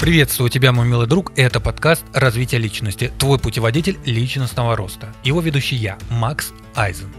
Приветствую тебя, мой милый друг. Это подкаст «Развитие личности». Твой путеводитель личностного роста. Его ведущий я, Макс Айзен.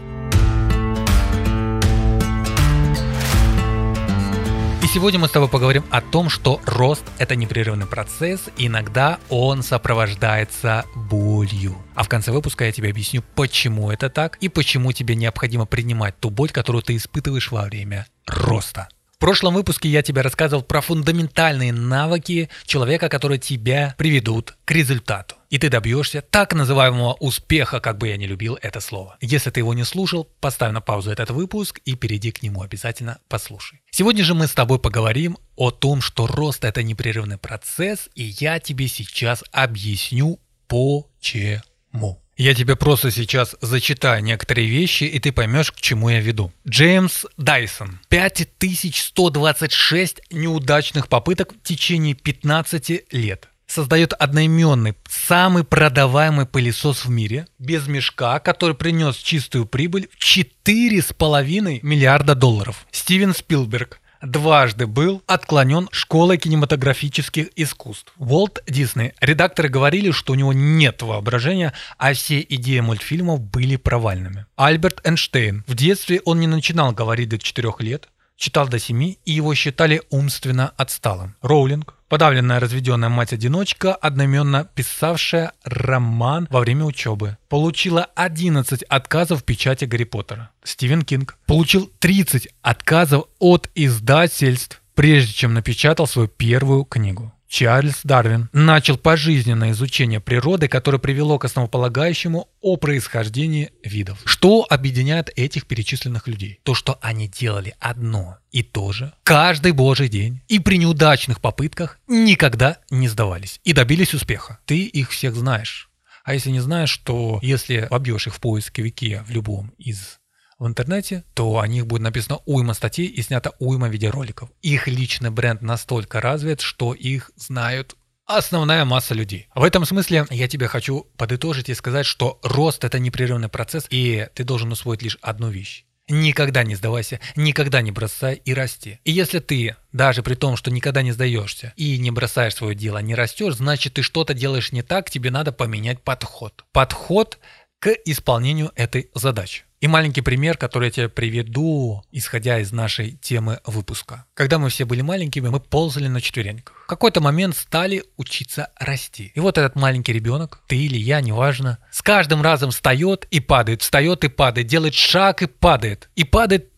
И сегодня мы с тобой поговорим о том, что рост – это непрерывный процесс, иногда он сопровождается болью. А в конце выпуска я тебе объясню, почему это так и почему тебе необходимо принимать ту боль, которую ты испытываешь во время роста. В прошлом выпуске я тебе рассказывал про фундаментальные навыки человека, которые тебя приведут к результату. И ты добьешься так называемого успеха, как бы я не любил это слово. Если ты его не слушал, поставь на паузу этот выпуск и перейди к нему обязательно послушай. Сегодня же мы с тобой поговорим о том, что рост это непрерывный процесс, и я тебе сейчас объясню почему. Я тебе просто сейчас зачитаю некоторые вещи, и ты поймешь, к чему я веду. Джеймс Дайсон. 5126 неудачных попыток в течение 15 лет создает одноименный, самый продаваемый пылесос в мире, без мешка, который принес чистую прибыль в 4,5 миллиарда долларов. Стивен Спилберг дважды был отклонен школой кинематографических искусств. Уолт Дисней. Редакторы говорили, что у него нет воображения, а все идеи мультфильмов были провальными. Альберт Эйнштейн. В детстве он не начинал говорить до 4 лет, читал до 7, и его считали умственно отсталым. Роулинг. Подавленная разведенная мать-одиночка, одноименно писавшая роман во время учебы. Получила 11 отказов в печати Гарри Поттера. Стивен Кинг получил 30 отказов от издательств, прежде чем напечатал свою первую книгу. Чарльз Дарвин начал пожизненное изучение природы, которое привело к основополагающему о происхождении видов. Что объединяет этих перечисленных людей? То, что они делали одно и то же каждый божий день и при неудачных попытках никогда не сдавались и добились успеха. Ты их всех знаешь. А если не знаешь, то если вобьешь их в поисковике в любом из в интернете, то о них будет написано уйма статей и снято уйма видеороликов. Их личный бренд настолько развит, что их знают основная масса людей. В этом смысле я тебе хочу подытожить и сказать, что рост это непрерывный процесс, и ты должен усвоить лишь одну вещь. Никогда не сдавайся, никогда не бросай и расти. И если ты, даже при том, что никогда не сдаешься и не бросаешь свое дело, не растешь, значит ты что-то делаешь не так, тебе надо поменять подход. Подход к исполнению этой задачи. И маленький пример, который я тебе приведу, исходя из нашей темы выпуска. Когда мы все были маленькими, мы ползали на четвереньках. В какой-то момент стали учиться расти. И вот этот маленький ребенок, ты или я, неважно, с каждым разом встает и падает, встает и падает, делает шаг и падает. И падает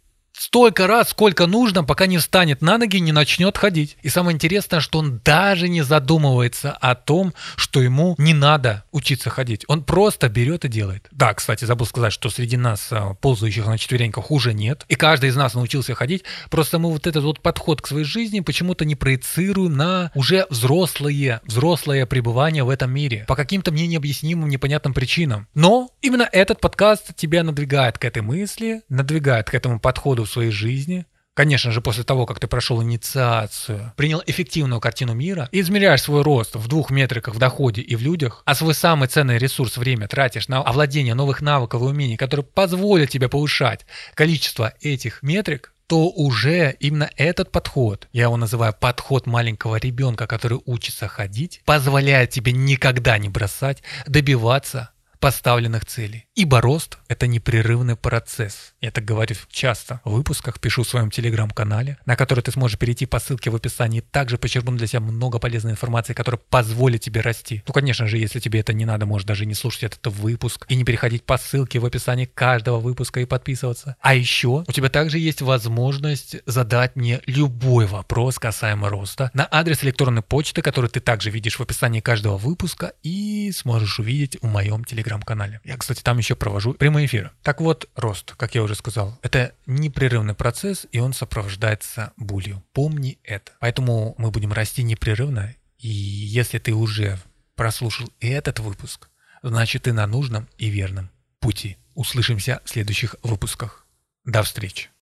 столько раз, сколько нужно, пока не встанет на ноги и не начнет ходить. И самое интересное, что он даже не задумывается о том, что ему не надо учиться ходить. Он просто берет и делает. Да, кстати, забыл сказать, что среди нас, а, ползающих на четвереньках, уже нет. И каждый из нас научился ходить. Просто мы вот этот вот подход к своей жизни почему-то не проецируем на уже взрослые, взрослое пребывание в этом мире. По каким-то мне необъяснимым, непонятным причинам. Но именно этот подкаст тебя надвигает к этой мысли, надвигает к этому подходу своей жизни, конечно же, после того, как ты прошел инициацию, принял эффективную картину мира и измеряешь свой рост в двух метриках в доходе и в людях, а свой самый ценный ресурс время тратишь на овладение новых навыков и умений, которые позволят тебе повышать количество этих метрик, то уже именно этот подход, я его называю подход маленького ребенка, который учится ходить, позволяет тебе никогда не бросать, добиваться поставленных целей. Ибо рост – это непрерывный процесс. Я так говорю часто в выпусках, пишу в своем телеграм-канале, на который ты сможешь перейти по ссылке в описании. Также почерпнуть для себя много полезной информации, которая позволит тебе расти. Ну, конечно же, если тебе это не надо, можешь даже не слушать этот выпуск и не переходить по ссылке в описании каждого выпуска и подписываться. А еще у тебя также есть возможность задать мне любой вопрос касаемо роста на адрес электронной почты, который ты также видишь в описании каждого выпуска и сможешь увидеть в моем телеграм телеграм-канале. Я, кстати, там еще провожу прямые эфиры. Так вот, рост, как я уже сказал, это непрерывный процесс, и он сопровождается болью. Помни это. Поэтому мы будем расти непрерывно, и если ты уже прослушал и этот выпуск, значит ты на нужном и верном пути. Услышимся в следующих выпусках. До встречи.